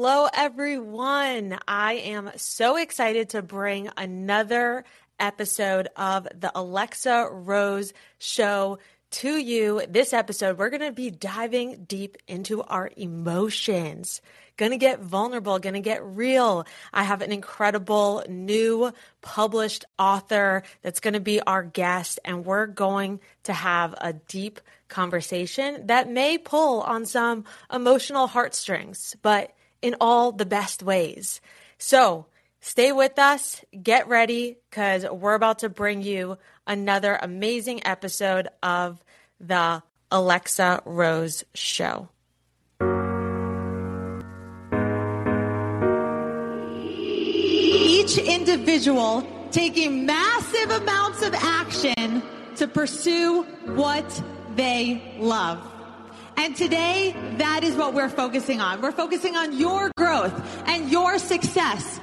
Hello, everyone. I am so excited to bring another episode of the Alexa Rose Show to you. This episode, we're going to be diving deep into our emotions. Going to get vulnerable, going to get real. I have an incredible new published author that's going to be our guest, and we're going to have a deep conversation that may pull on some emotional heartstrings, but in all the best ways. So stay with us, get ready, because we're about to bring you another amazing episode of the Alexa Rose Show. Each individual taking massive amounts of action to pursue what they love. And today, that is what we're focusing on. We're focusing on your growth and your success.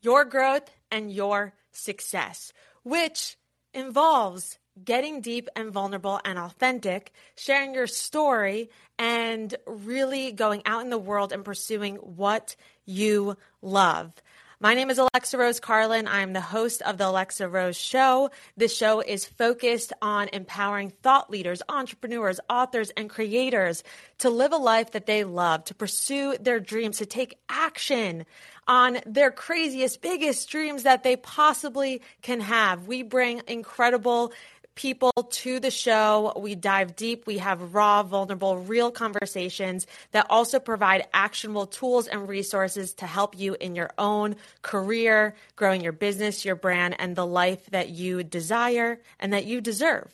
Your growth and your success, which involves getting deep and vulnerable and authentic, sharing your story, and really going out in the world and pursuing what you love. My name is Alexa Rose Carlin. I'm the host of the Alexa Rose Show. This show is focused on empowering thought leaders, entrepreneurs, authors, and creators to live a life that they love, to pursue their dreams, to take action on their craziest, biggest dreams that they possibly can have. We bring incredible people to the show. We dive deep. We have raw, vulnerable, real conversations that also provide actionable tools and resources to help you in your own career, growing your business, your brand, and the life that you desire and that you deserve.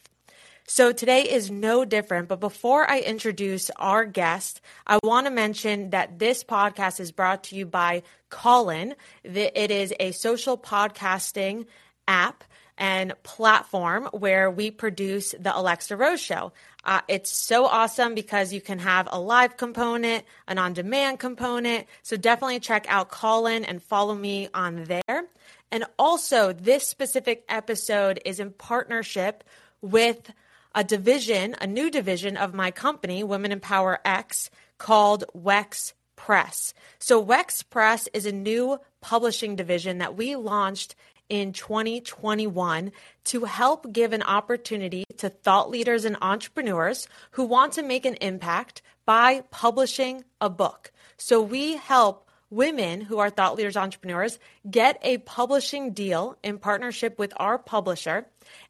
So today is no different. But before I introduce our guest, I want to mention that this podcast is brought to you by Callin. It is a social podcasting app and platform where we produce the Alexa Rose Show. Uh, it's so awesome because you can have a live component, an on demand component. So definitely check out Callin and follow me on there. And also, this specific episode is in partnership with a division, a new division of my company, Women Empower X, called Wex Press. So, Wex Press is a new publishing division that we launched in 2021 to help give an opportunity to thought leaders and entrepreneurs who want to make an impact by publishing a book. So we help women who are thought leaders, entrepreneurs get a publishing deal in partnership with our publisher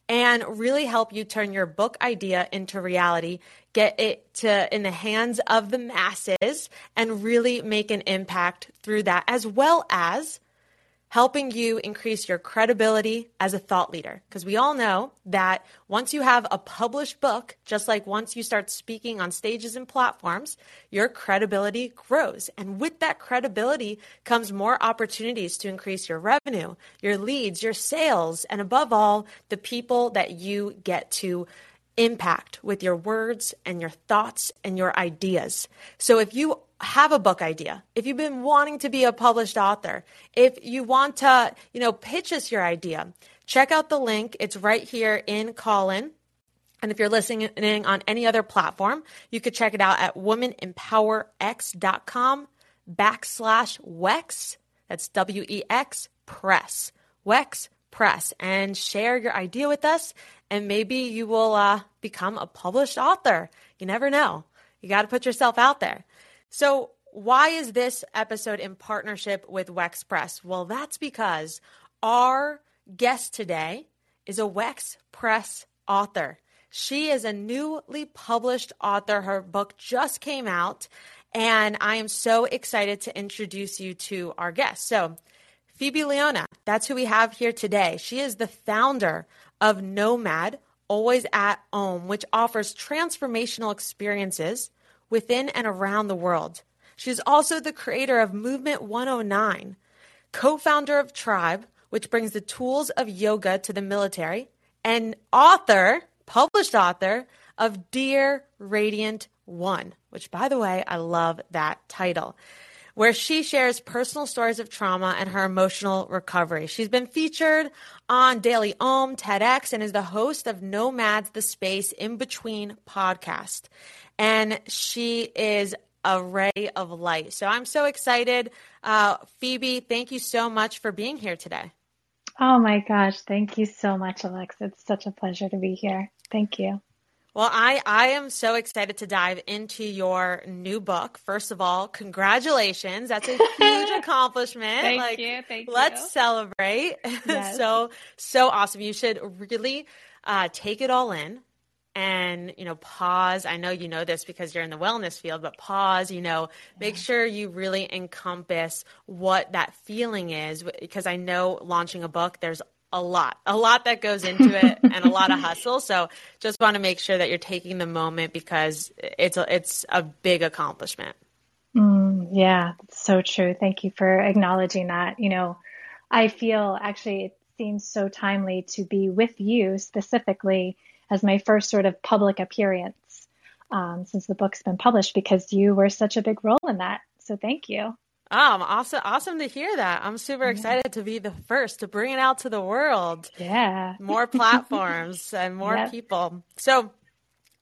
and really help you turn your book idea into reality, get it to in the hands of the masses and really make an impact through that as well as helping you increase your credibility as a thought leader. Because we all know that once you have a published book, just like once you start speaking on stages and platforms, your credibility grows. And with that credibility comes more opportunities to increase your revenue, your leads, your sales, and above all, the people that you get to impact with your words and your thoughts and your ideas. So if you have a book idea, if you've been wanting to be a published author, if you want to, you know, pitch us your idea, check out the link. It's right here in Callin. And if you're listening on any other platform, you could check it out at womanempowerx.com backslash Wex. That's W E X press. Wex press. And share your idea with us. And maybe you will uh, become a published author. You never know. You got to put yourself out there. So, why is this episode in partnership with Wex Press? Well, that's because our guest today is a Wex Press author. She is a newly published author. Her book just came out, and I am so excited to introduce you to our guest. So, Phoebe Leona, that's who we have here today. She is the founder of Nomad, Always at Home, which offers transformational experiences within and around the world. She's also the creator of Movement 109, co founder of Tribe, which brings the tools of yoga to the military, and author, published author of Dear Radiant One, which, by the way, I love that title where she shares personal stories of trauma and her emotional recovery. She's been featured on Daily Om, TEDx, and is the host of Nomads the Space in Between podcast. And she is a ray of light. So I'm so excited. Uh, Phoebe, thank you so much for being here today. Oh my gosh. Thank you so much, Alex. It's such a pleasure to be here. Thank you. Well, I, I am so excited to dive into your new book. First of all, congratulations. That's a huge accomplishment. Thank like, you. Thank let's you. celebrate. Yes. so, so awesome. You should really uh, take it all in and you know pause i know you know this because you're in the wellness field but pause you know make sure you really encompass what that feeling is because i know launching a book there's a lot a lot that goes into it and a lot of hustle so just want to make sure that you're taking the moment because it's a, it's a big accomplishment mm, yeah so true thank you for acknowledging that you know i feel actually it seems so timely to be with you specifically as my first sort of public appearance um, since the book's been published because you were such a big role in that. So thank you. Oh, awesome! Awesome to hear that. I'm super excited yeah. to be the first to bring it out to the world. Yeah, more platforms and more yep. people. So,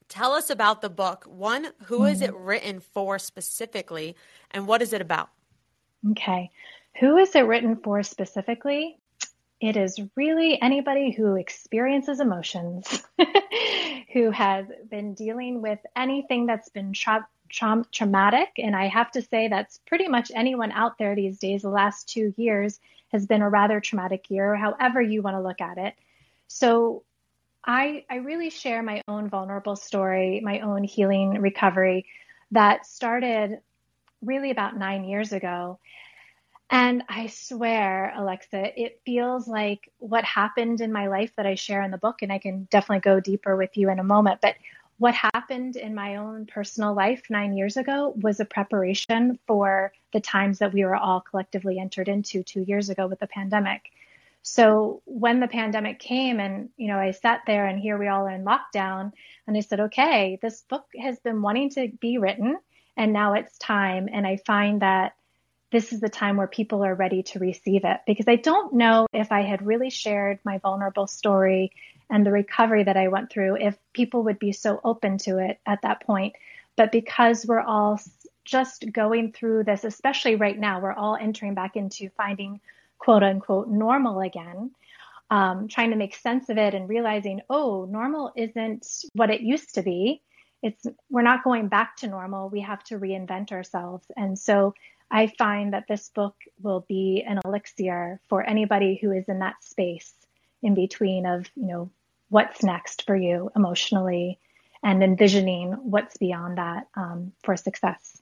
tell us about the book. One, who mm-hmm. is it written for specifically, and what is it about? Okay, who is it written for specifically? It is really anybody who experiences emotions, who has been dealing with anything that's been tra- tra- traumatic. And I have to say, that's pretty much anyone out there these days. The last two years has been a rather traumatic year, however you want to look at it. So I, I really share my own vulnerable story, my own healing recovery that started really about nine years ago. And I swear, Alexa, it feels like what happened in my life that I share in the book, and I can definitely go deeper with you in a moment. But what happened in my own personal life nine years ago was a preparation for the times that we were all collectively entered into two years ago with the pandemic. So when the pandemic came and, you know, I sat there and here we all are in lockdown and I said, okay, this book has been wanting to be written and now it's time. And I find that this is the time where people are ready to receive it because I don't know if I had really shared my vulnerable story and the recovery that I went through, if people would be so open to it at that point. But because we're all just going through this, especially right now, we're all entering back into finding quote unquote normal again, um, trying to make sense of it and realizing, oh, normal isn't what it used to be. It's we're not going back to normal. We have to reinvent ourselves. And so I find that this book will be an elixir for anybody who is in that space in between of, you know, what's next for you emotionally and envisioning what's beyond that um, for success.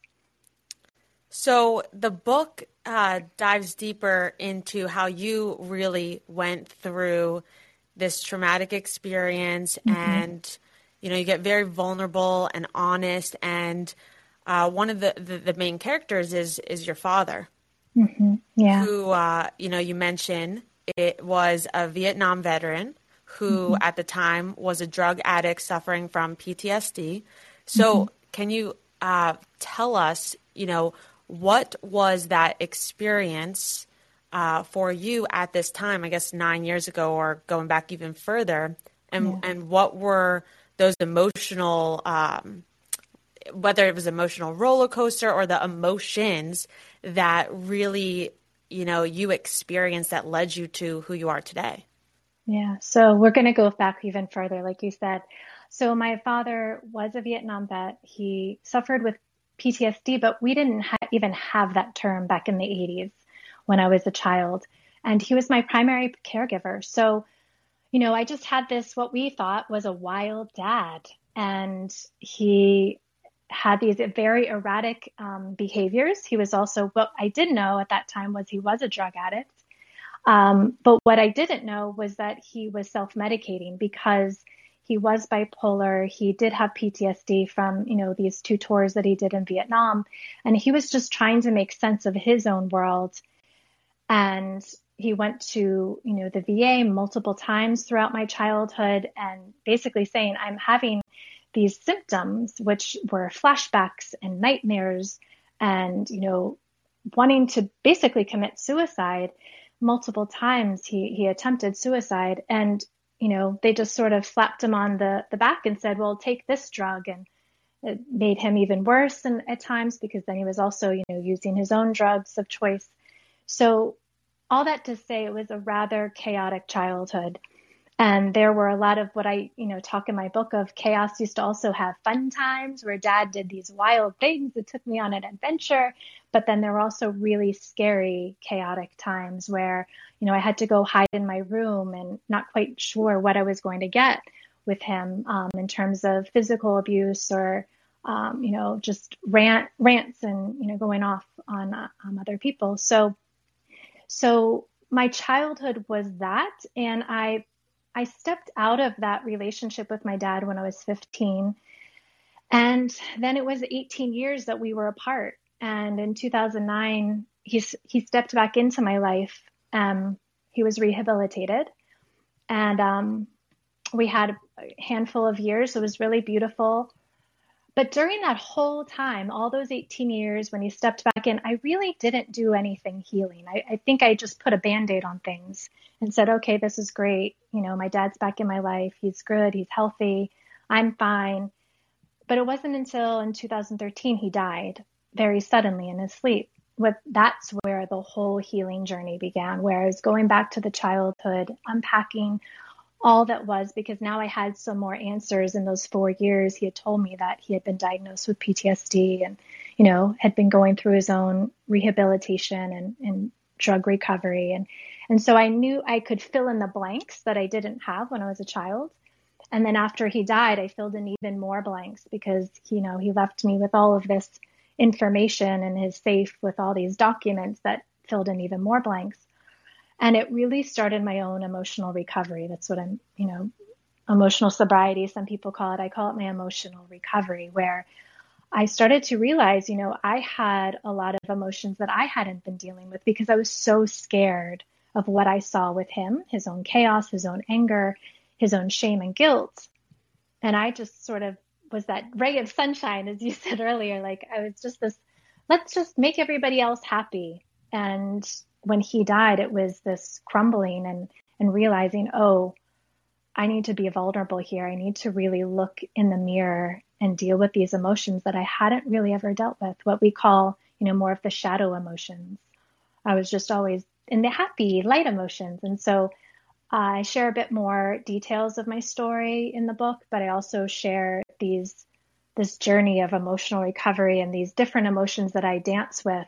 So the book uh, dives deeper into how you really went through this traumatic experience mm-hmm. and you know you get very vulnerable and honest and uh, one of the, the, the, main characters is is your father. Mm-hmm. Yeah. Who uh, you know you mentioned it was a Vietnam veteran who mm-hmm. at the time was a drug addict suffering from PTSD. So mm-hmm. can you uh, tell us, you know, what was that experience uh, for you at this time? I guess nine years ago, or going back even further, and yeah. and what were those emotional um, whether it was emotional roller coaster or the emotions that really you know you experienced that led you to who you are today yeah so we're going to go back even further like you said. So my father was a vietnam vet. He suffered with ptsd but we didn't ha- even have that term back in the 80s when i was a child. And he was my primary caregiver. So you know i just had this what we thought was a wild dad. And he had these very erratic um, behaviors. He was also, what I did know at that time was he was a drug addict. Um, but what I didn't know was that he was self medicating because he was bipolar. He did have PTSD from, you know, these two tours that he did in Vietnam. And he was just trying to make sense of his own world. And he went to, you know, the VA multiple times throughout my childhood and basically saying, I'm having these symptoms, which were flashbacks and nightmares and, you know, wanting to basically commit suicide multiple times. He, he attempted suicide and, you know, they just sort of slapped him on the, the back and said, well, take this drug and, it made him even worse and at times because then he was also, you know, using his own drugs of choice. So all that to say it was a rather chaotic childhood. And there were a lot of what I, you know, talk in my book of chaos used to also have fun times where dad did these wild things that took me on an adventure. But then there were also really scary, chaotic times where, you know, I had to go hide in my room and not quite sure what I was going to get with him um, in terms of physical abuse or, um, you know, just rant, rants and, you know, going off on uh, um, other people. So, so my childhood was that. And I I stepped out of that relationship with my dad when I was 15. And then it was 18 years that we were apart. And in 2009, he's, he stepped back into my life. Um, he was rehabilitated. And um, we had a handful of years. It was really beautiful. But during that whole time, all those 18 years when he stepped back in, I really didn't do anything healing. I, I think I just put a band aid on things and said, okay, this is great. You know, my dad's back in my life. He's good. He's healthy. I'm fine. But it wasn't until in 2013 he died very suddenly in his sleep. What that's where the whole healing journey began, where I was going back to the childhood, unpacking all that was because now I had some more answers in those four years. He had told me that he had been diagnosed with PTSD and, you know, had been going through his own rehabilitation and, and drug recovery. And, and so I knew I could fill in the blanks that I didn't have when I was a child. And then after he died, I filled in even more blanks because, you know, he left me with all of this information in his safe with all these documents that filled in even more blanks. And it really started my own emotional recovery. That's what I'm, you know, emotional sobriety, some people call it. I call it my emotional recovery, where I started to realize, you know, I had a lot of emotions that I hadn't been dealing with because I was so scared of what I saw with him, his own chaos, his own anger, his own shame and guilt. And I just sort of was that ray of sunshine, as you said earlier. Like I was just this, let's just make everybody else happy. And when he died, it was this crumbling and, and realizing, oh, I need to be vulnerable here. I need to really look in the mirror and deal with these emotions that I hadn't really ever dealt with, what we call, you know, more of the shadow emotions. I was just always in the happy, light emotions. And so uh, I share a bit more details of my story in the book, but I also share these, this journey of emotional recovery and these different emotions that I dance with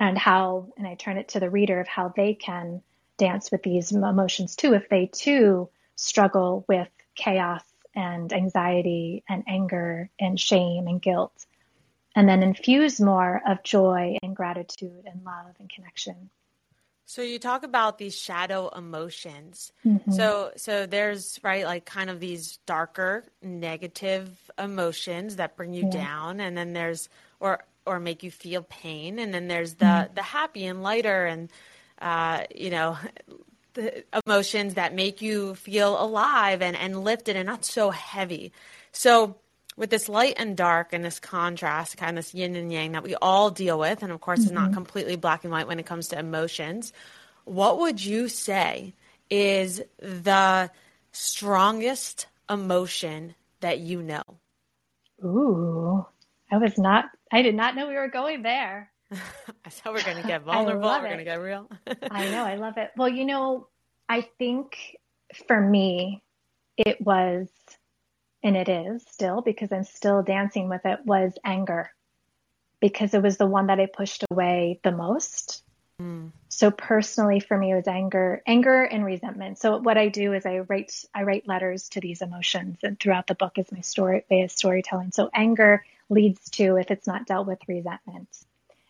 and how, and I turn it to the reader of how they can dance with these emotions too, if they too struggle with chaos and anxiety and anger and shame and guilt. And then infuse more of joy and gratitude and love and connection. So you talk about these shadow emotions. Mm-hmm. So so there's right like kind of these darker negative emotions that bring you yeah. down and then there's or or make you feel pain. And then there's the mm-hmm. the happy and lighter and uh, you know the emotions that make you feel alive and and lifted and not so heavy. So with this light and dark and this contrast, kind of this yin and yang that we all deal with, and of course, mm-hmm. it's not mm-hmm. completely black and white when it comes to emotions. What would you say is the strongest emotion that you know? Ooh, I was not I did not know we were going there. I thought we are going to get vulnerable. We're going to get real. I know. I love it. Well, you know, I think for me, it was, and it is still because I'm still dancing with it, was anger because it was the one that I pushed away the most. Mm. So personally for me it was anger, anger and resentment. So what I do is I write I write letters to these emotions and throughout the book is my story way of storytelling. So anger leads to if it's not dealt with resentment.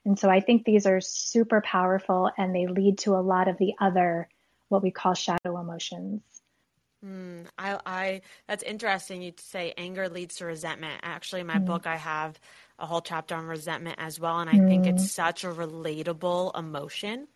And so I think these are super powerful and they lead to a lot of the other, what we call shadow emotions. Mm, I, I, that's interesting. You say anger leads to resentment. Actually, in my mm. book, I have a whole chapter on resentment as well. And I mm. think it's mm. such a relatable emotion.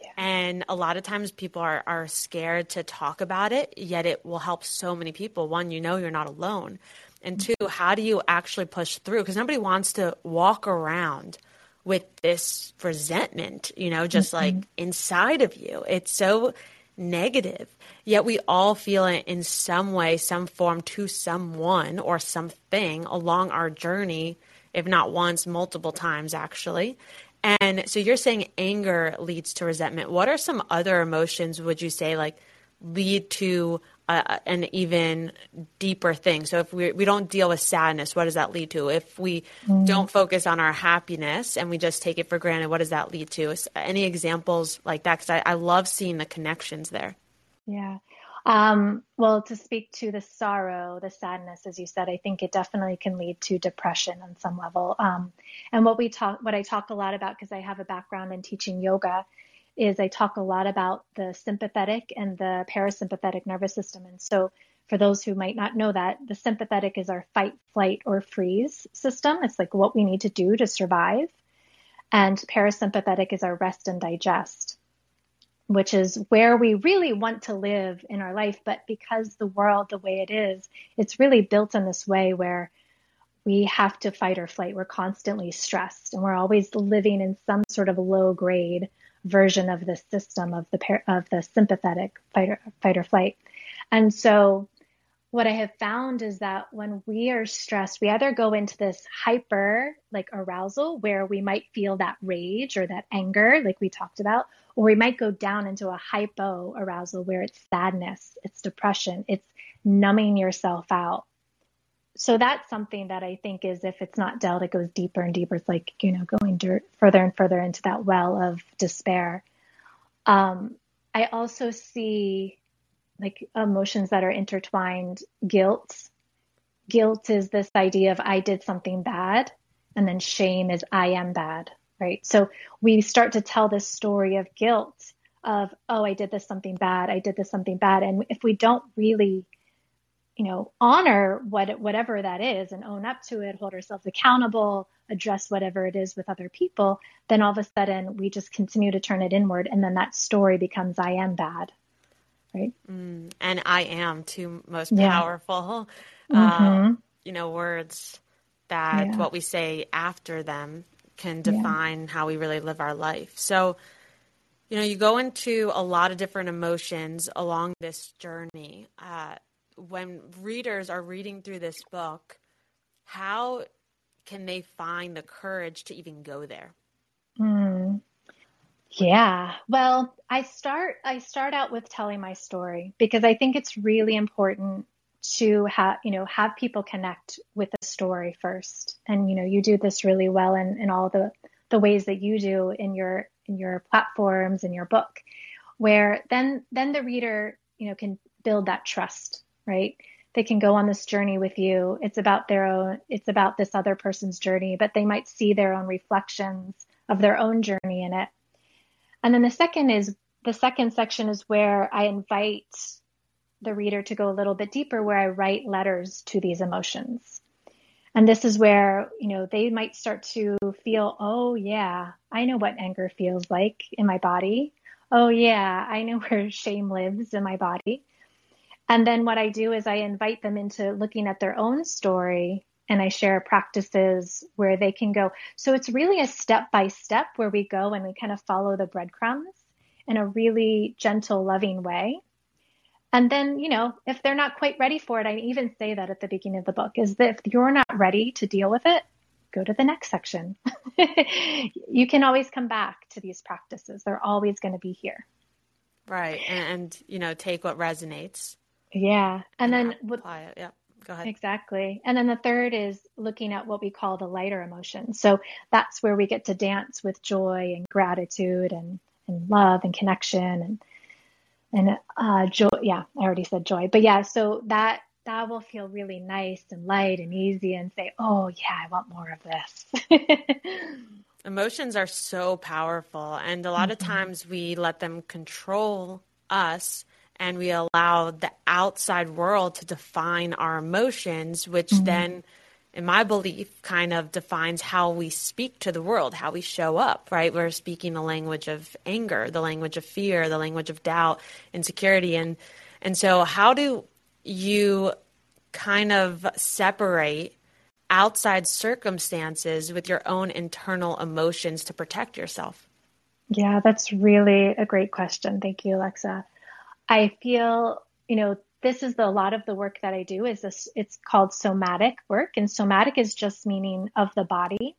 Yeah. And a lot of times people are, are scared to talk about it, yet it will help so many people. One, you know, you're not alone. And two, how do you actually push through? Because nobody wants to walk around with this resentment, you know, just mm-hmm. like inside of you. It's so negative. Yet we all feel it in some way, some form to someone or something along our journey, if not once, multiple times actually. And so you're saying anger leads to resentment. What are some other emotions would you say like lead to uh, an even deeper thing? So if we we don't deal with sadness, what does that lead to? If we mm. don't focus on our happiness and we just take it for granted, what does that lead to? Any examples like that? Because I, I love seeing the connections there. Yeah. Um, well, to speak to the sorrow, the sadness, as you said, I think it definitely can lead to depression on some level. Um, and what we talk, what I talk a lot about, because I have a background in teaching yoga, is I talk a lot about the sympathetic and the parasympathetic nervous system. And so, for those who might not know that, the sympathetic is our fight, flight, or freeze system. It's like what we need to do to survive. And parasympathetic is our rest and digest which is where we really want to live in our life. But because the world, the way it is, it's really built in this way where we have to fight or flight. We're constantly stressed and we're always living in some sort of low grade version of the system of the of the sympathetic fight or, fight or flight. And so what I have found is that when we are stressed, we either go into this hyper like arousal where we might feel that rage or that anger, like we talked about, or we might go down into a hypo arousal where it's sadness, it's depression, it's numbing yourself out. So that's something that I think is if it's not dealt, it goes deeper and deeper. It's like, you know, going dirt, further and further into that well of despair. Um, I also see like emotions that are intertwined guilt. Guilt is this idea of I did something bad, and then shame is I am bad right? So we start to tell this story of guilt of, oh, I did this something bad. I did this something bad. And if we don't really, you know, honor what, whatever that is and own up to it, hold ourselves accountable, address whatever it is with other people, then all of a sudden we just continue to turn it inward. And then that story becomes, I am bad. Right. Mm, and I am two most powerful, yeah. mm-hmm. uh, you know, words that yeah. what we say after them can define yeah. how we really live our life. So, you know, you go into a lot of different emotions along this journey. Uh, when readers are reading through this book, how can they find the courage to even go there? Mm. Yeah. Well, I start I start out with telling my story because I think it's really important to have you know have people connect with the story first and you know you do this really well in, in all the the ways that you do in your in your platforms in your book where then then the reader you know can build that trust right they can go on this journey with you it's about their own it's about this other person's journey but they might see their own reflections of their own journey in it and then the second is the second section is where i invite the reader to go a little bit deeper where I write letters to these emotions. And this is where, you know, they might start to feel, oh, yeah, I know what anger feels like in my body. Oh, yeah, I know where shame lives in my body. And then what I do is I invite them into looking at their own story and I share practices where they can go. So it's really a step by step where we go and we kind of follow the breadcrumbs in a really gentle, loving way. And then, you know, if they're not quite ready for it, I even say that at the beginning of the book is that if you're not ready to deal with it, go to the next section. you can always come back to these practices. They're always going to be here. Right. And, you know, take what resonates. Yeah. And, and then apply it. Yeah. Go ahead. Exactly. And then the third is looking at what we call the lighter emotions. So that's where we get to dance with joy and gratitude and, and love and connection and and uh, joy. Yeah, I already said joy, but yeah, so that that will feel really nice and light and easy, and say, oh yeah, I want more of this. Emotions are so powerful, and a lot mm-hmm. of times we let them control us and we allow the outside world to define our emotions, which mm-hmm. then in my belief, kind of defines how we speak to the world, how we show up, right? We're speaking the language of anger, the language of fear, the language of doubt, insecurity. And, and so how do you kind of separate outside circumstances with your own internal emotions to protect yourself? Yeah, that's really a great question. Thank you, Alexa. I feel, you know, this is the, a lot of the work that I do is this, it's called somatic work and somatic is just meaning of the body.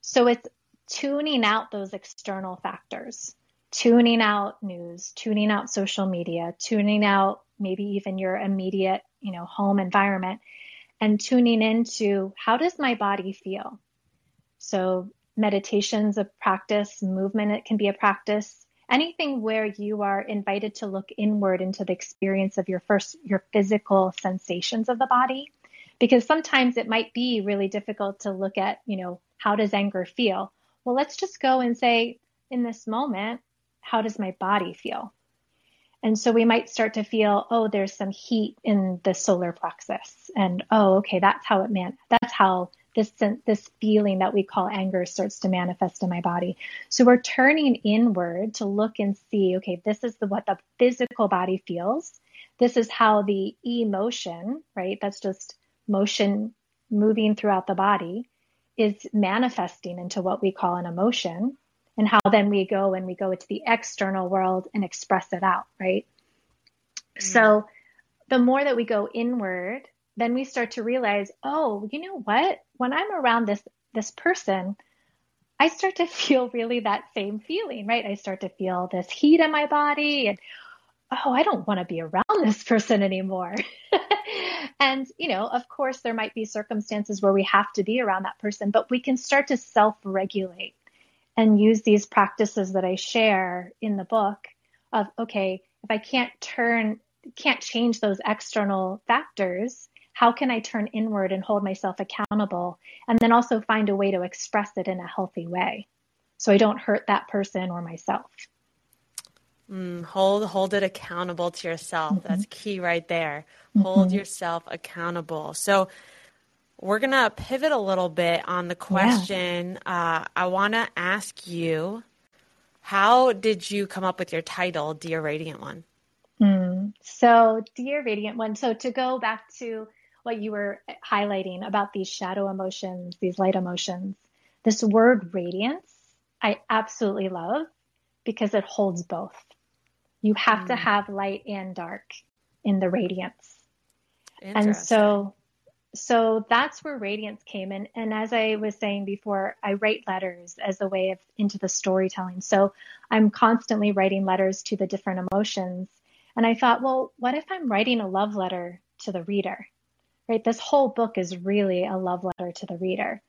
So it's tuning out those external factors, tuning out news, tuning out social media, tuning out maybe even your immediate, you know, home environment and tuning into how does my body feel? So meditation's a practice, movement it can be a practice, anything where you are invited to look inward into the experience of your first your physical sensations of the body because sometimes it might be really difficult to look at, you know, how does anger feel? Well, let's just go and say in this moment, how does my body feel? And so we might start to feel, oh, there's some heat in the solar plexus. And oh, okay, that's how it man, that's how this, this feeling that we call anger starts to manifest in my body. So we're turning inward to look and see, okay, this is the, what the physical body feels. This is how the emotion, right? That's just motion moving throughout the body is manifesting into what we call an emotion and how then we go and we go into the external world and express it out, right? Mm. So the more that we go inward, then we start to realize, oh, you know what? When I'm around this this person, I start to feel really that same feeling, right? I start to feel this heat in my body and oh, I don't want to be around this person anymore. and, you know, of course, there might be circumstances where we have to be around that person, but we can start to self regulate and use these practices that I share in the book of, okay, if I can't turn, can't change those external factors, how can I turn inward and hold myself accountable? And then also find a way to express it in a healthy way so I don't hurt that person or myself. Mm, hold hold it accountable to yourself. Mm-hmm. That's key right there. Hold mm-hmm. yourself accountable. So we're going to pivot a little bit on the question. Yeah. Uh, I want to ask you how did you come up with your title, Dear Radiant One? Mm, so, Dear Radiant One, so to go back to what you were highlighting about these shadow emotions, these light emotions, this word radiance, I absolutely love because it holds both. You have mm. to have light and dark in the radiance. And so so that's where radiance came in and as i was saying before i write letters as a way of into the storytelling so i'm constantly writing letters to the different emotions and i thought well what if i'm writing a love letter to the reader right this whole book is really a love letter to the reader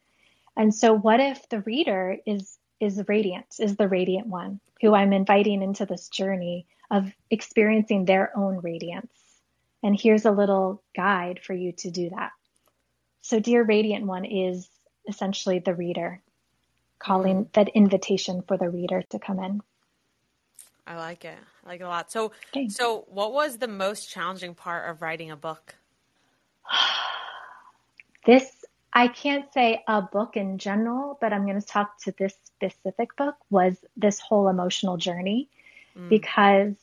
and so what if the reader is is radiant is the radiant one who i'm inviting into this journey of experiencing their own radiance and here's a little guide for you to do that so, Dear Radiant One is essentially the reader, calling that invitation for the reader to come in. I like it. I like it a lot. So, okay. so what was the most challenging part of writing a book? this I can't say a book in general, but I'm going to talk to this specific book was this whole emotional journey mm. because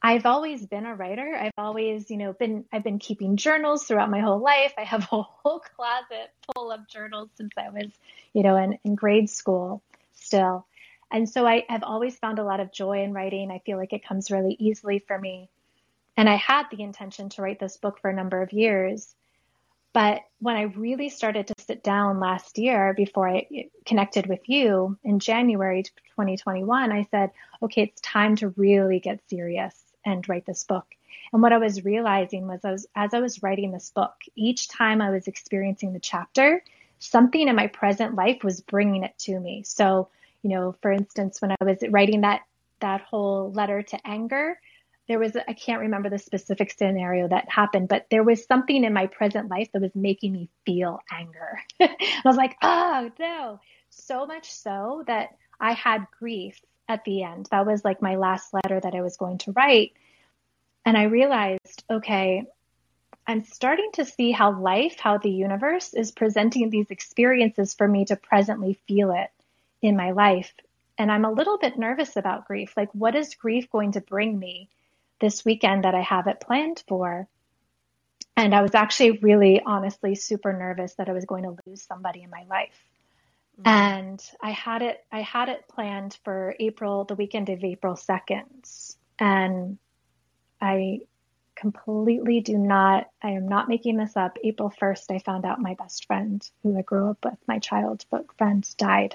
I've always been a writer. I've always, you know, been, I've been keeping journals throughout my whole life. I have a whole closet full of journals since I was, you know, in, in grade school still. And so I have always found a lot of joy in writing. I feel like it comes really easily for me. And I had the intention to write this book for a number of years. But when I really started to sit down last year before I connected with you in January 2021, I said, okay, it's time to really get serious and write this book. And what I was realizing was I was, as I was writing this book, each time I was experiencing the chapter, something in my present life was bringing it to me. So, you know, for instance, when I was writing that, that whole letter to anger, there was, I can't remember the specific scenario that happened, but there was something in my present life that was making me feel anger. I was like, oh no. So much so that I had grief at the end. That was like my last letter that I was going to write. And I realized, okay, I'm starting to see how life, how the universe is presenting these experiences for me to presently feel it in my life. And I'm a little bit nervous about grief. Like, what is grief going to bring me this weekend that I have it planned for? And I was actually really honestly super nervous that I was going to lose somebody in my life. Mm-hmm. And I had it, I had it planned for April, the weekend of April 2nd. And I completely do not, I am not making this up. April 1st, I found out my best friend, who I grew up with, my childhood friend, died.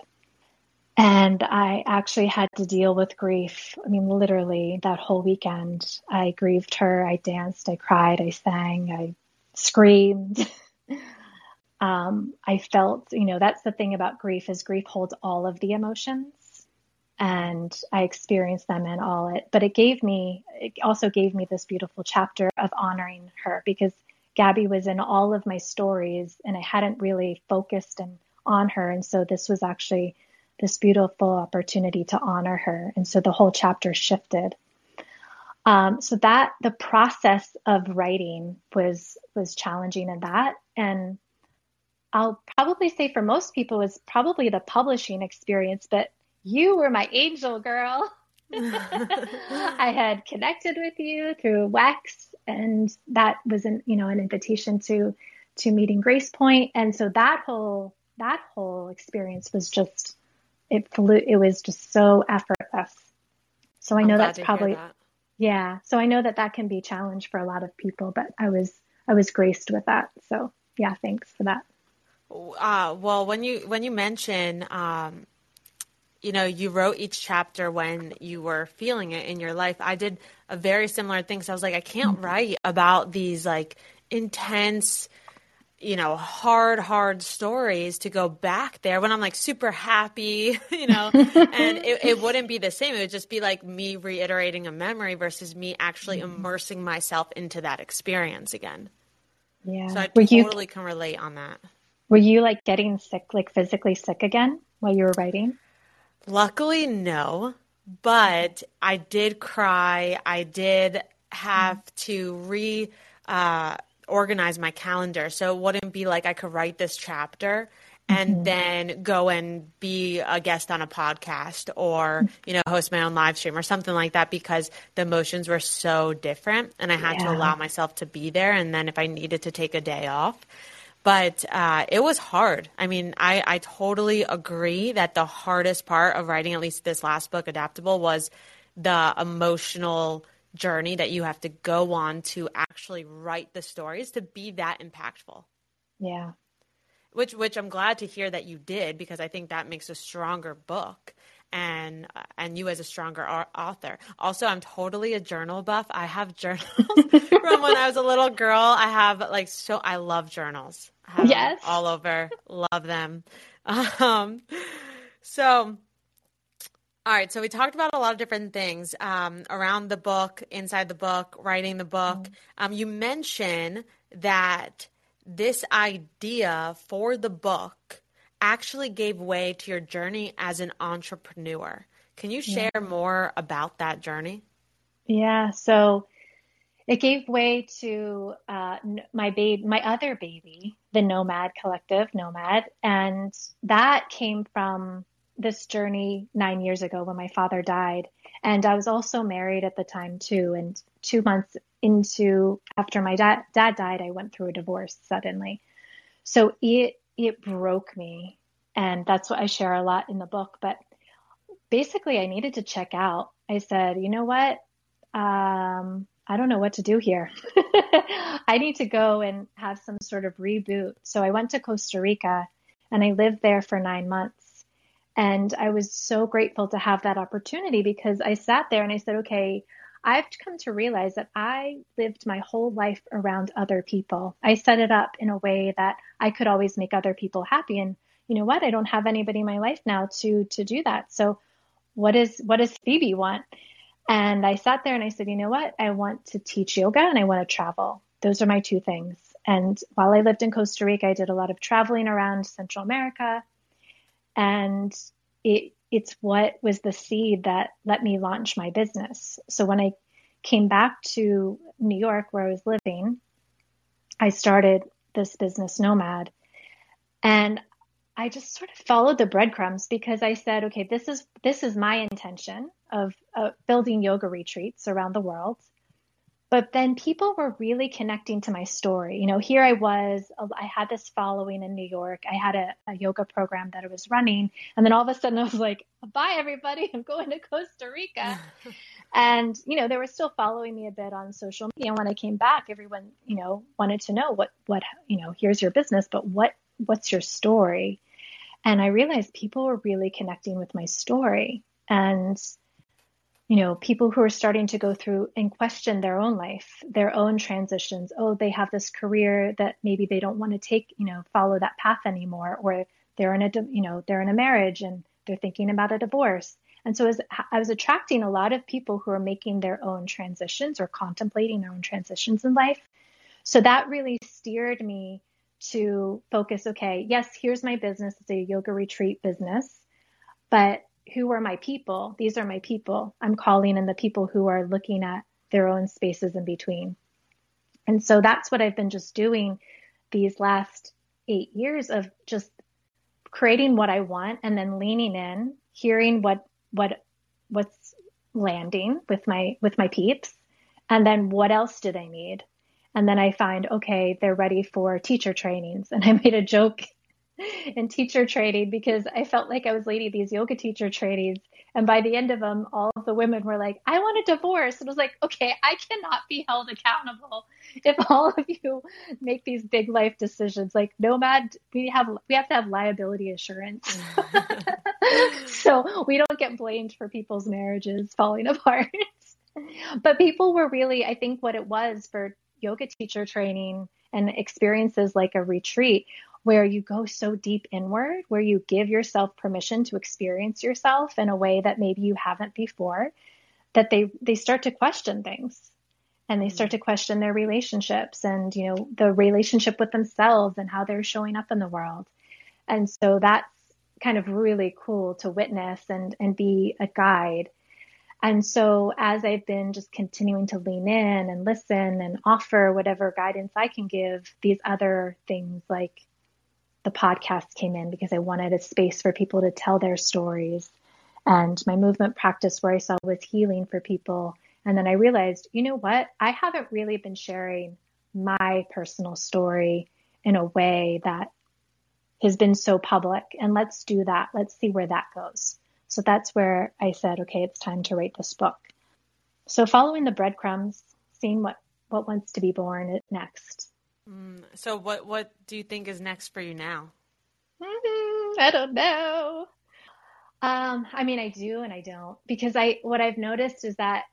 And I actually had to deal with grief. I mean, literally that whole weekend, I grieved her. I danced, I cried, I sang, I screamed. um, I felt, you know, that's the thing about grief is grief holds all of the emotions and I experienced them in all it. But it gave me, it also gave me this beautiful chapter of honoring her because Gabby was in all of my stories and I hadn't really focused on her. And so this was actually this beautiful opportunity to honor her. And so the whole chapter shifted. Um, so that the process of writing was was challenging in that, and I'll probably say for most people was probably the publishing experience, but you were my angel girl. I had connected with you through Wex, and that was an you know an invitation to to meeting Grace Point, and so that whole that whole experience was just it flew. It was just so effortless. So I know that's probably that. yeah. So I know that that can be a challenge for a lot of people, but I was I was graced with that. So yeah, thanks for that. Uh, well, when you when you mention um, you know, you wrote each chapter when you were feeling it in your life. I did a very similar thing. So I was like, I can't mm-hmm. write about these like intense, you know, hard, hard stories to go back there when I'm like super happy, you know, and it, it wouldn't be the same. It would just be like me reiterating a memory versus me actually mm-hmm. immersing myself into that experience again. Yeah. So I were totally you, can relate on that. Were you like getting sick, like physically sick again while you were writing? Luckily, no. But I did cry. I did have to re uh, organize my calendar. So it wouldn't be like I could write this chapter and mm-hmm. then go and be a guest on a podcast or you know host my own live stream or something like that because the emotions were so different and i had yeah. to allow myself to be there and then if i needed to take a day off but uh, it was hard. I mean, I, I totally agree that the hardest part of writing, at least this last book, Adaptable, was the emotional journey that you have to go on to actually write the stories to be that impactful. Yeah. Which which I'm glad to hear that you did because I think that makes a stronger book and and you as a stronger author. Also, I'm totally a journal buff. I have journals from when I was a little girl. I have like so I love journals. I yes, all over. love them. Um, so. All right, so we talked about a lot of different things um, around the book, inside the book, writing the book. Mm-hmm. Um, you mentioned that this idea for the book actually gave way to your journey as an entrepreneur. Can you share yeah. more about that journey? Yeah, so it gave way to uh, my baby, my other baby, the Nomad Collective, Nomad, and that came from this journey nine years ago when my father died, and I was also married at the time too. And two months into after my dad dad died, I went through a divorce suddenly, so it it broke me. And that's what I share a lot in the book. But basically, I needed to check out. I said, you know what? Um, I don't know what to do here. I need to go and have some sort of reboot. So I went to Costa Rica and I lived there for nine months. And I was so grateful to have that opportunity because I sat there and I said, okay, I've come to realize that I lived my whole life around other people. I set it up in a way that I could always make other people happy. And you know what? I don't have anybody in my life now to to do that. So what is what does Phoebe want? And I sat there and I said, you know what? I want to teach yoga and I want to travel. Those are my two things. And while I lived in Costa Rica, I did a lot of traveling around Central America. And it it's what was the seed that let me launch my business. So when I came back to New York where I was living, I started this business nomad. And I just sort of followed the breadcrumbs because I said, okay, this is this is my intention of uh, building yoga retreats around the world. But then people were really connecting to my story. You know, here I was, uh, I had this following in New York. I had a, a yoga program that I was running. And then all of a sudden I was like, bye, everybody. I'm going to Costa Rica. And, you know, they were still following me a bit on social media. And when I came back, everyone, you know, wanted to know what, what, you know, here's your business, but what, what's your story? And I realized people were really connecting with my story. And, you know, people who are starting to go through and question their own life, their own transitions. Oh, they have this career that maybe they don't want to take, you know, follow that path anymore, or they're in a, you know, they're in a marriage and they're thinking about a divorce. And so as I was attracting a lot of people who are making their own transitions or contemplating their own transitions in life. So that really steered me to focus, okay, yes, here's my business. It's a yoga retreat business, but who are my people? These are my people. I'm calling in the people who are looking at their own spaces in between. And so that's what I've been just doing these last eight years of just creating what I want and then leaning in, hearing what what what's landing with my with my peeps and then what else do they need and then i find okay they're ready for teacher trainings and i made a joke in teacher training because I felt like I was leading these yoga teacher trainings. And by the end of them, all of the women were like, I want a divorce. And I was like, okay, I cannot be held accountable if all of you make these big life decisions. Like Nomad, we have we have to have liability assurance. Mm-hmm. so we don't get blamed for people's marriages falling apart. but people were really, I think what it was for yoga teacher training and experiences like a retreat where you go so deep inward, where you give yourself permission to experience yourself in a way that maybe you haven't before, that they, they start to question things and they start to question their relationships and, you know, the relationship with themselves and how they're showing up in the world. And so that's kind of really cool to witness and, and be a guide. And so as I've been just continuing to lean in and listen and offer whatever guidance I can give, these other things like the podcast came in because I wanted a space for people to tell their stories. And my movement practice where I saw was healing for people. And then I realized, you know what? I haven't really been sharing my personal story in a way that has been so public. And let's do that. Let's see where that goes. So that's where I said, okay, it's time to write this book. So following the breadcrumbs, seeing what, what wants to be born next. Mm, so what what do you think is next for you now? Mm, I don't know. Um, I mean, I do and I don't because I what I've noticed is that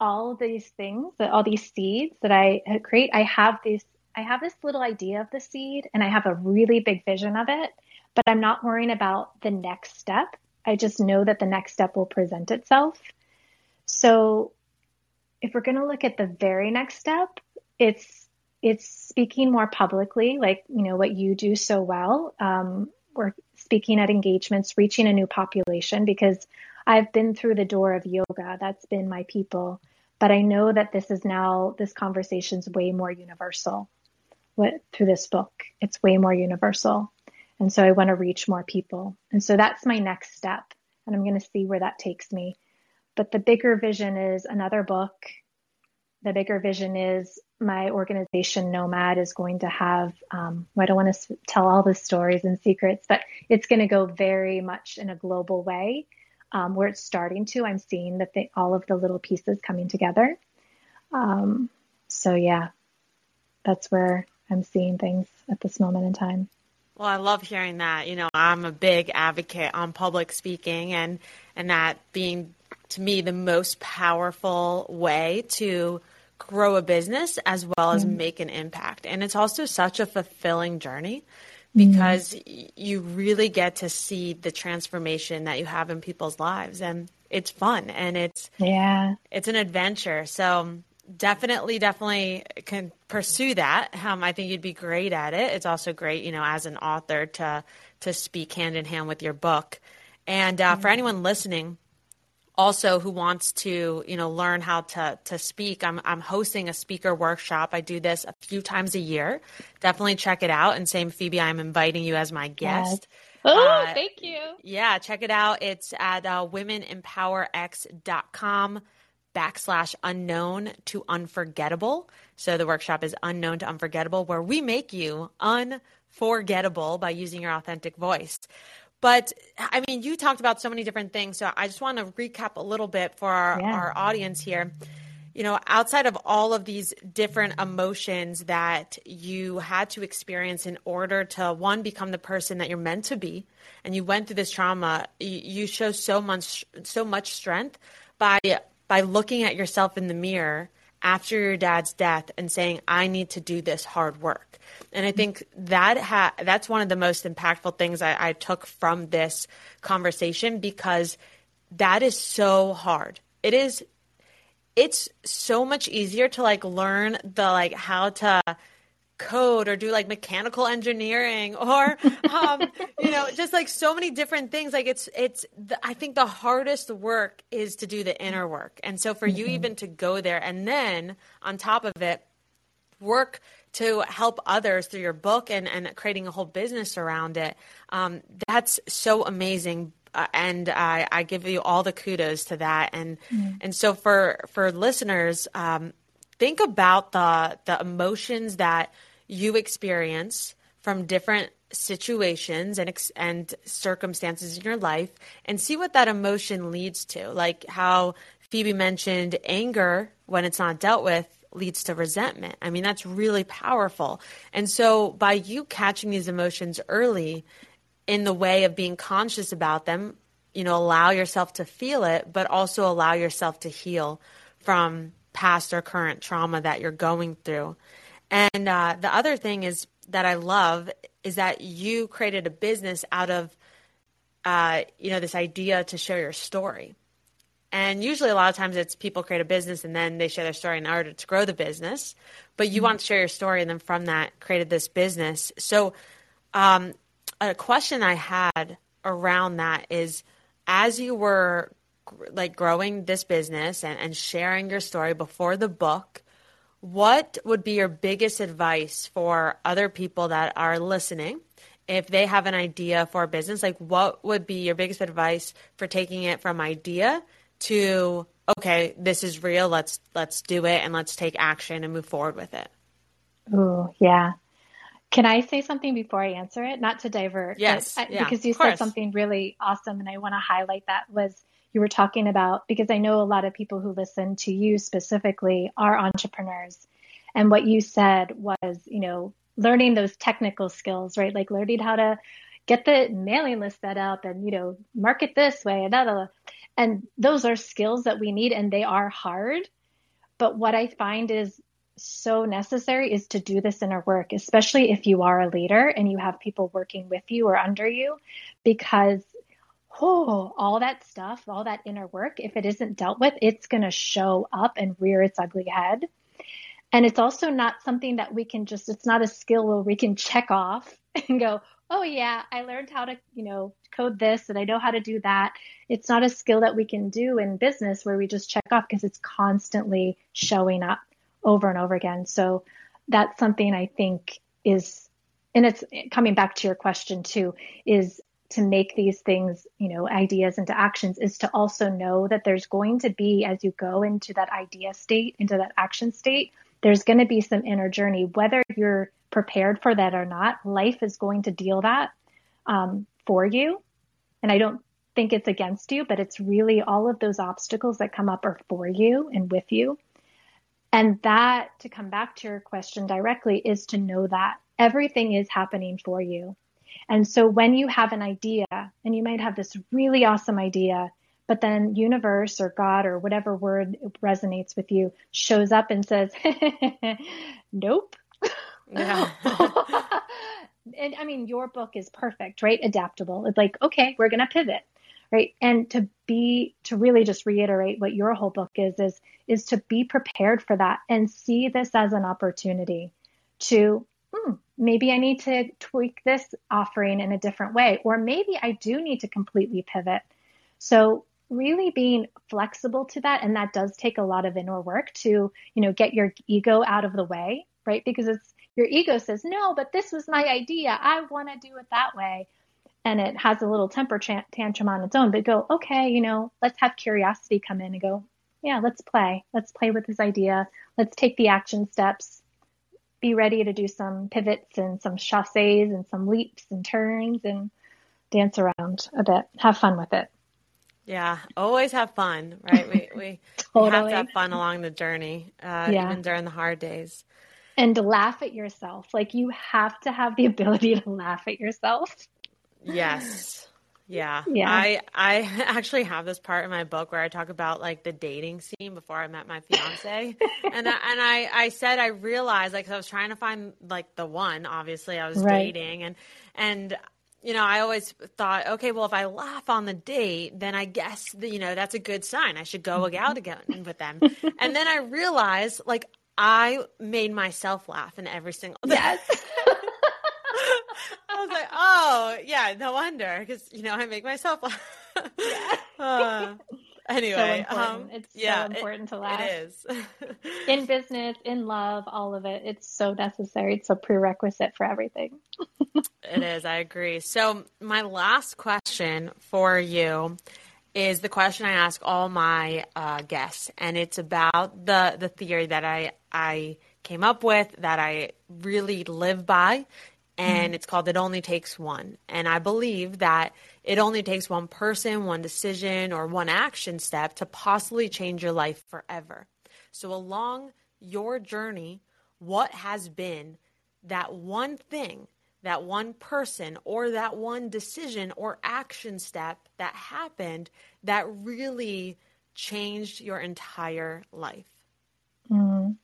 all these things, that all these seeds that I create, I have these I have this little idea of the seed and I have a really big vision of it, but I'm not worrying about the next step. I just know that the next step will present itself. So if we're going to look at the very next step, it's it's speaking more publicly, like, you know, what you do so well. Um, we're speaking at engagements, reaching a new population because I've been through the door of yoga. That's been my people. But I know that this is now, this conversation's way more universal what, through this book. It's way more universal. And so I want to reach more people. And so that's my next step. And I'm going to see where that takes me. But the bigger vision is another book. The bigger vision is my organization Nomad is going to have, um, I don't want to tell all the stories and secrets, but it's going to go very much in a global way. Um, where it's starting to, I'm seeing that all of the little pieces coming together. Um, so yeah, that's where I'm seeing things at this moment in time. Well, I love hearing that. You know, I'm a big advocate on public speaking and and that being to me the most powerful way to grow a business as well as mm-hmm. make an impact. And it's also such a fulfilling journey because mm-hmm. you really get to see the transformation that you have in people's lives and it's fun and it's yeah it's an adventure so definitely definitely can pursue that um, i think you'd be great at it it's also great you know as an author to to speak hand in hand with your book and uh, mm-hmm. for anyone listening also who wants to you know learn how to to speak i'm i'm hosting a speaker workshop i do this a few times a year definitely check it out and same phoebe i'm inviting you as my guest yes. Oh, uh, thank you. Yeah, check it out. It's at uh, womenempowerx.com backslash unknown to unforgettable. So the workshop is unknown to unforgettable, where we make you unforgettable by using your authentic voice. But I mean, you talked about so many different things. So I just want to recap a little bit for our, yeah. our audience here. You know, outside of all of these different emotions that you had to experience in order to one become the person that you're meant to be, and you went through this trauma, you, you show so much so much strength by by looking at yourself in the mirror after your dad's death and saying, I need to do this hard work. And I think that ha- that's one of the most impactful things I-, I took from this conversation because that is so hard. It is it's so much easier to like learn the like how to code or do like mechanical engineering or um, you know just like so many different things like it's it's the, i think the hardest work is to do the inner work and so for mm-hmm. you even to go there and then on top of it work to help others through your book and, and creating a whole business around it um, that's so amazing uh, and I, I, give you all the kudos to that. And mm. and so for for listeners, um, think about the the emotions that you experience from different situations and and circumstances in your life and see what that emotion leads to. Like how Phoebe mentioned anger when it's not dealt with leads to resentment. I mean that's really powerful. And so by you catching these emotions early in the way of being conscious about them you know allow yourself to feel it but also allow yourself to heal from past or current trauma that you're going through and uh, the other thing is that I love is that you created a business out of, uh, you know, this idea to share your story. And usually, a lot of times, it's people create a business and then they share their story in order to grow the business. But you mm-hmm. want to share your story, and then from that, created this business. So, um, a question I had around that is, as you were like growing this business and, and sharing your story before the book, what would be your biggest advice for other people that are listening? If they have an idea for a business, like what would be your biggest advice for taking it from idea to okay, this is real, let's let's do it and let's take action and move forward with it? Oh, yeah. Can I say something before I answer it? Not to divert. Yes. I, yeah, because you said something really awesome and I want to highlight that was you were talking about because I know a lot of people who listen to you specifically are entrepreneurs. And what you said was, you know, learning those technical skills, right? Like learning how to get the mailing list set up and, you know, market this way and that. And those are skills that we need and they are hard. But what I find is so necessary is to do this inner work, especially if you are a leader and you have people working with you or under you, because oh, all that stuff, all that inner work, if it isn't dealt with, it's going to show up and rear its ugly head. And it's also not something that we can just, it's not a skill where we can check off and go, oh yeah, I learned how to, you know, code this and I know how to do that. It's not a skill that we can do in business where we just check off because it's constantly showing up over and over again. So that's something I think is, and it's coming back to your question too, is to make these things, you know, ideas into actions is to also know that there's going to be, as you go into that idea state, into that action state, there's going to be some inner journey, whether you're prepared for that or not. Life is going to deal that um, for you. And I don't think it's against you, but it's really all of those obstacles that come up are for you and with you. And that, to come back to your question directly, is to know that everything is happening for you. And so when you have an idea and you might have this really awesome idea, but then universe or God or whatever word resonates with you shows up and says, nope. Yeah. and I mean, your book is perfect, right? Adaptable. It's like, okay, we're going to pivot. Right. And to be, to really just reiterate what your whole book is, is, is to be prepared for that and see this as an opportunity to hmm, maybe I need to tweak this offering in a different way, or maybe I do need to completely pivot. So really being flexible to that, and that does take a lot of inner work to, you know, get your ego out of the way, right? Because it's your ego says, no, but this was my idea. I want to do it that way. And it has a little temper tantrum on its own, but go, okay, you know, let's have curiosity come in and go, yeah, let's play. Let's play with this idea. Let's take the action steps be ready to do some pivots and some chassés and some leaps and turns and dance around a bit, have fun with it. Yeah, always have fun, right? We we, totally. have to have fun along the journey, uh, yeah. even during the hard days. And laugh at yourself. Like you have to have the ability to laugh at yourself. Yes. Yeah. Yeah. I I actually have this part in my book where I talk about like the dating scene before I met my fiance. and I, and I I said I realized like I was trying to find like the one, obviously I was right. dating and and you know, I always thought, okay, well, if I laugh on the date, then I guess, you know, that's a good sign. I should go mm-hmm. out again with them. and then I realized, like, I made myself laugh in every single. Yes. I was like, oh, yeah, no wonder, because you know I make myself laugh. Yeah. uh, anyway, so um, it's yeah, so important it, to laugh. It is in business, in love, all of it. It's so necessary. It's a prerequisite for everything. it is. I agree. So my last question for you is the question I ask all my uh, guests, and it's about the the theory that I I came up with that I really live by, and mm-hmm. it's called It Only Takes One. And I believe that it only takes one person, one decision, or one action step to possibly change your life forever. So, along your journey, what has been that one thing, that one person, or that one decision or action step that happened that really changed your entire life? Mm.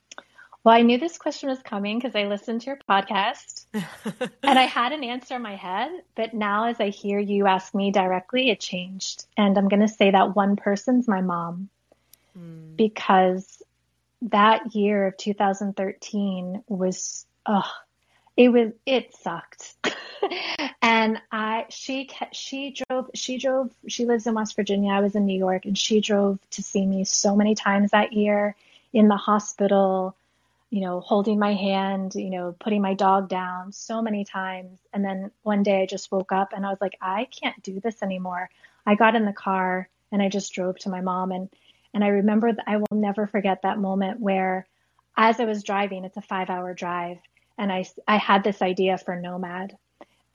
Well, I knew this question was coming because I listened to your podcast and I had an answer in my head. But now, as I hear you ask me directly, it changed. And I'm going to say that one person's my mom mm. because that year of 2013 was, oh, it was, it sucked. and I, she, she drove, she drove, she lives in West Virginia. I was in New York and she drove to see me so many times that year in the hospital you know, holding my hand, you know, putting my dog down so many times. And then one day I just woke up and I was like, I can't do this anymore. I got in the car and I just drove to my mom and and I remember that I will never forget that moment where as I was driving, it's a 5-hour drive, and I I had this idea for Nomad.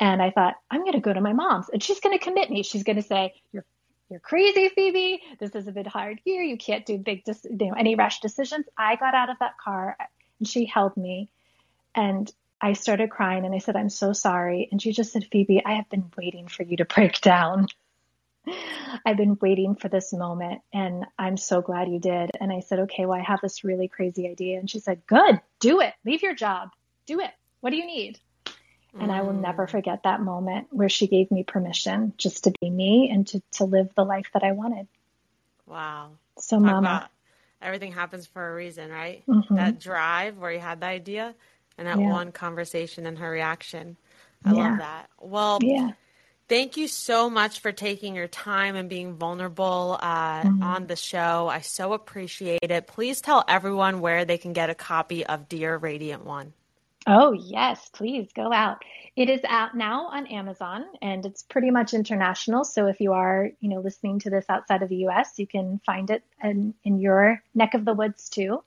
And I thought, I'm going to go to my mom's and she's going to commit me. She's going to say, "You're you're crazy, Phoebe. This is a bit hard year. You can't do big, you know, any rash decisions." I got out of that car and she held me and I started crying and I said, I'm so sorry. And she just said, Phoebe, I have been waiting for you to break down. I've been waiting for this moment and I'm so glad you did. And I said, okay, well, I have this really crazy idea. And she said, good, do it. Leave your job. Do it. What do you need? And mm. I will never mm. forget that moment where she gave me permission just to be me and to, to live the life that I wanted. Wow. So, Talk Mama, everything happens for a reason, right? Mm-hmm. That drive where you had the idea and that yeah. one conversation and her reaction. I yeah. love that. Well, yeah. Thank you so much for taking your time and being vulnerable uh, mm-hmm. on the show. I so appreciate it. Please tell everyone where they can get a copy of Dear Radiant One. Oh, yes, please go out. It is out now on Amazon and it's pretty much international. So if you are, you know, listening to this outside of the US, you can find it in, in your neck of the woods too.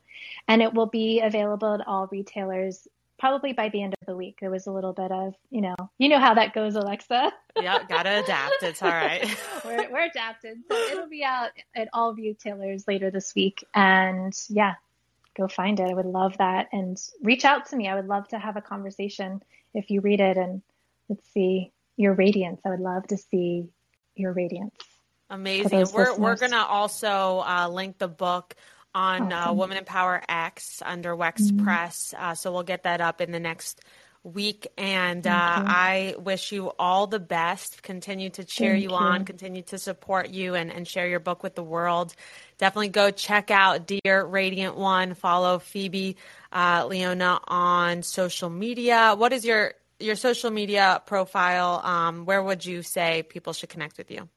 And it will be available at all retailers probably by the end of the week. There was a little bit of, you know, you know how that goes, Alexa. yeah, gotta adapt. It's all right. we're, we're adapted. So it'll be out at all retailers later this week. And yeah, go find it. I would love that. And reach out to me. I would love to have a conversation if you read it and let's see your radiance. I would love to see your radiance. Amazing. We're, we're going to also uh, link the book on uh, awesome. uh, Women Empower X under WEX mm-hmm. Press. Uh, so we'll get that up in the next week. And uh, I wish you all the best. Continue to cheer you, you, on, continue to support you, and, and share your book with the world. Definitely go check out Dear Radiant One. Follow Phoebe uh, Leona on social media. What is your your social media profile? Um, where would you say people should connect with you?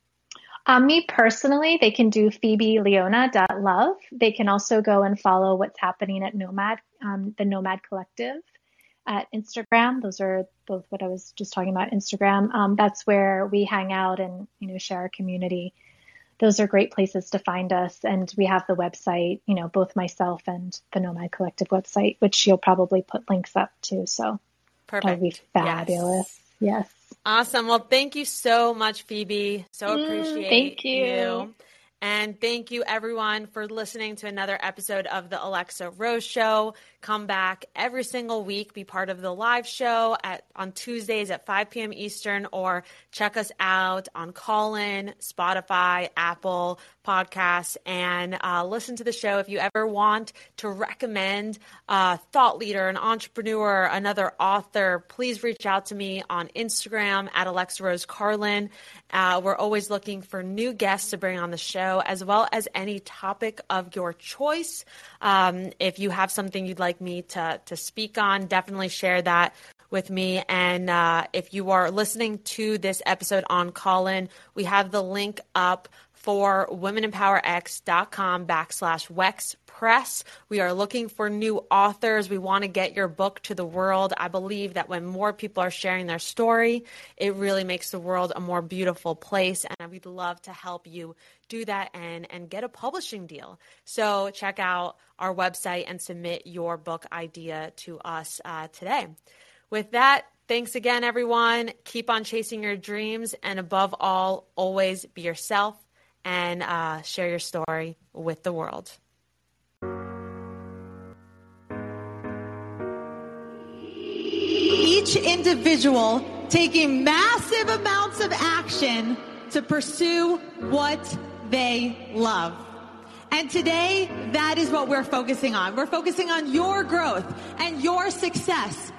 Um, me personally, they can do phoebeleona.love. They can also go and follow what's happening at Nomad, um, the Nomad Collective at Instagram. Those are both what I was just talking about. Instagram. Um, that's where we hang out and you know share our community. Those are great places to find us, and we have the website. You know, both myself and the Nomad Collective website, which you'll probably put links up to. So perfect. That would be fabulous. Yes. yes. Awesome. Well, thank you so much, Phoebe. So Mm, appreciate thank you. you. And thank you, everyone, for listening to another episode of the Alexa Rose Show. Come back every single week, be part of the live show at on Tuesdays at 5 p.m. Eastern, or check us out on Callin, Spotify, Apple Podcasts, and uh, listen to the show. If you ever want to recommend a thought leader, an entrepreneur, another author, please reach out to me on Instagram at Alexa Rose Carlin. Uh, we're always looking for new guests to bring on the show, as well as any topic of your choice. Um, if you have something you'd like me to to speak on, definitely share that with me. And uh, if you are listening to this episode on Callin, we have the link up for womenempowerx.com backslash WEX Press. We are looking for new authors. We want to get your book to the world. I believe that when more people are sharing their story, it really makes the world a more beautiful place. And we'd love to help you do that and, and get a publishing deal. So check out our website and submit your book idea to us uh, today. With that, thanks again, everyone. Keep on chasing your dreams. And above all, always be yourself and uh, share your story with the world. Each individual taking massive amounts of action to pursue what they love. And today, that is what we're focusing on. We're focusing on your growth and your success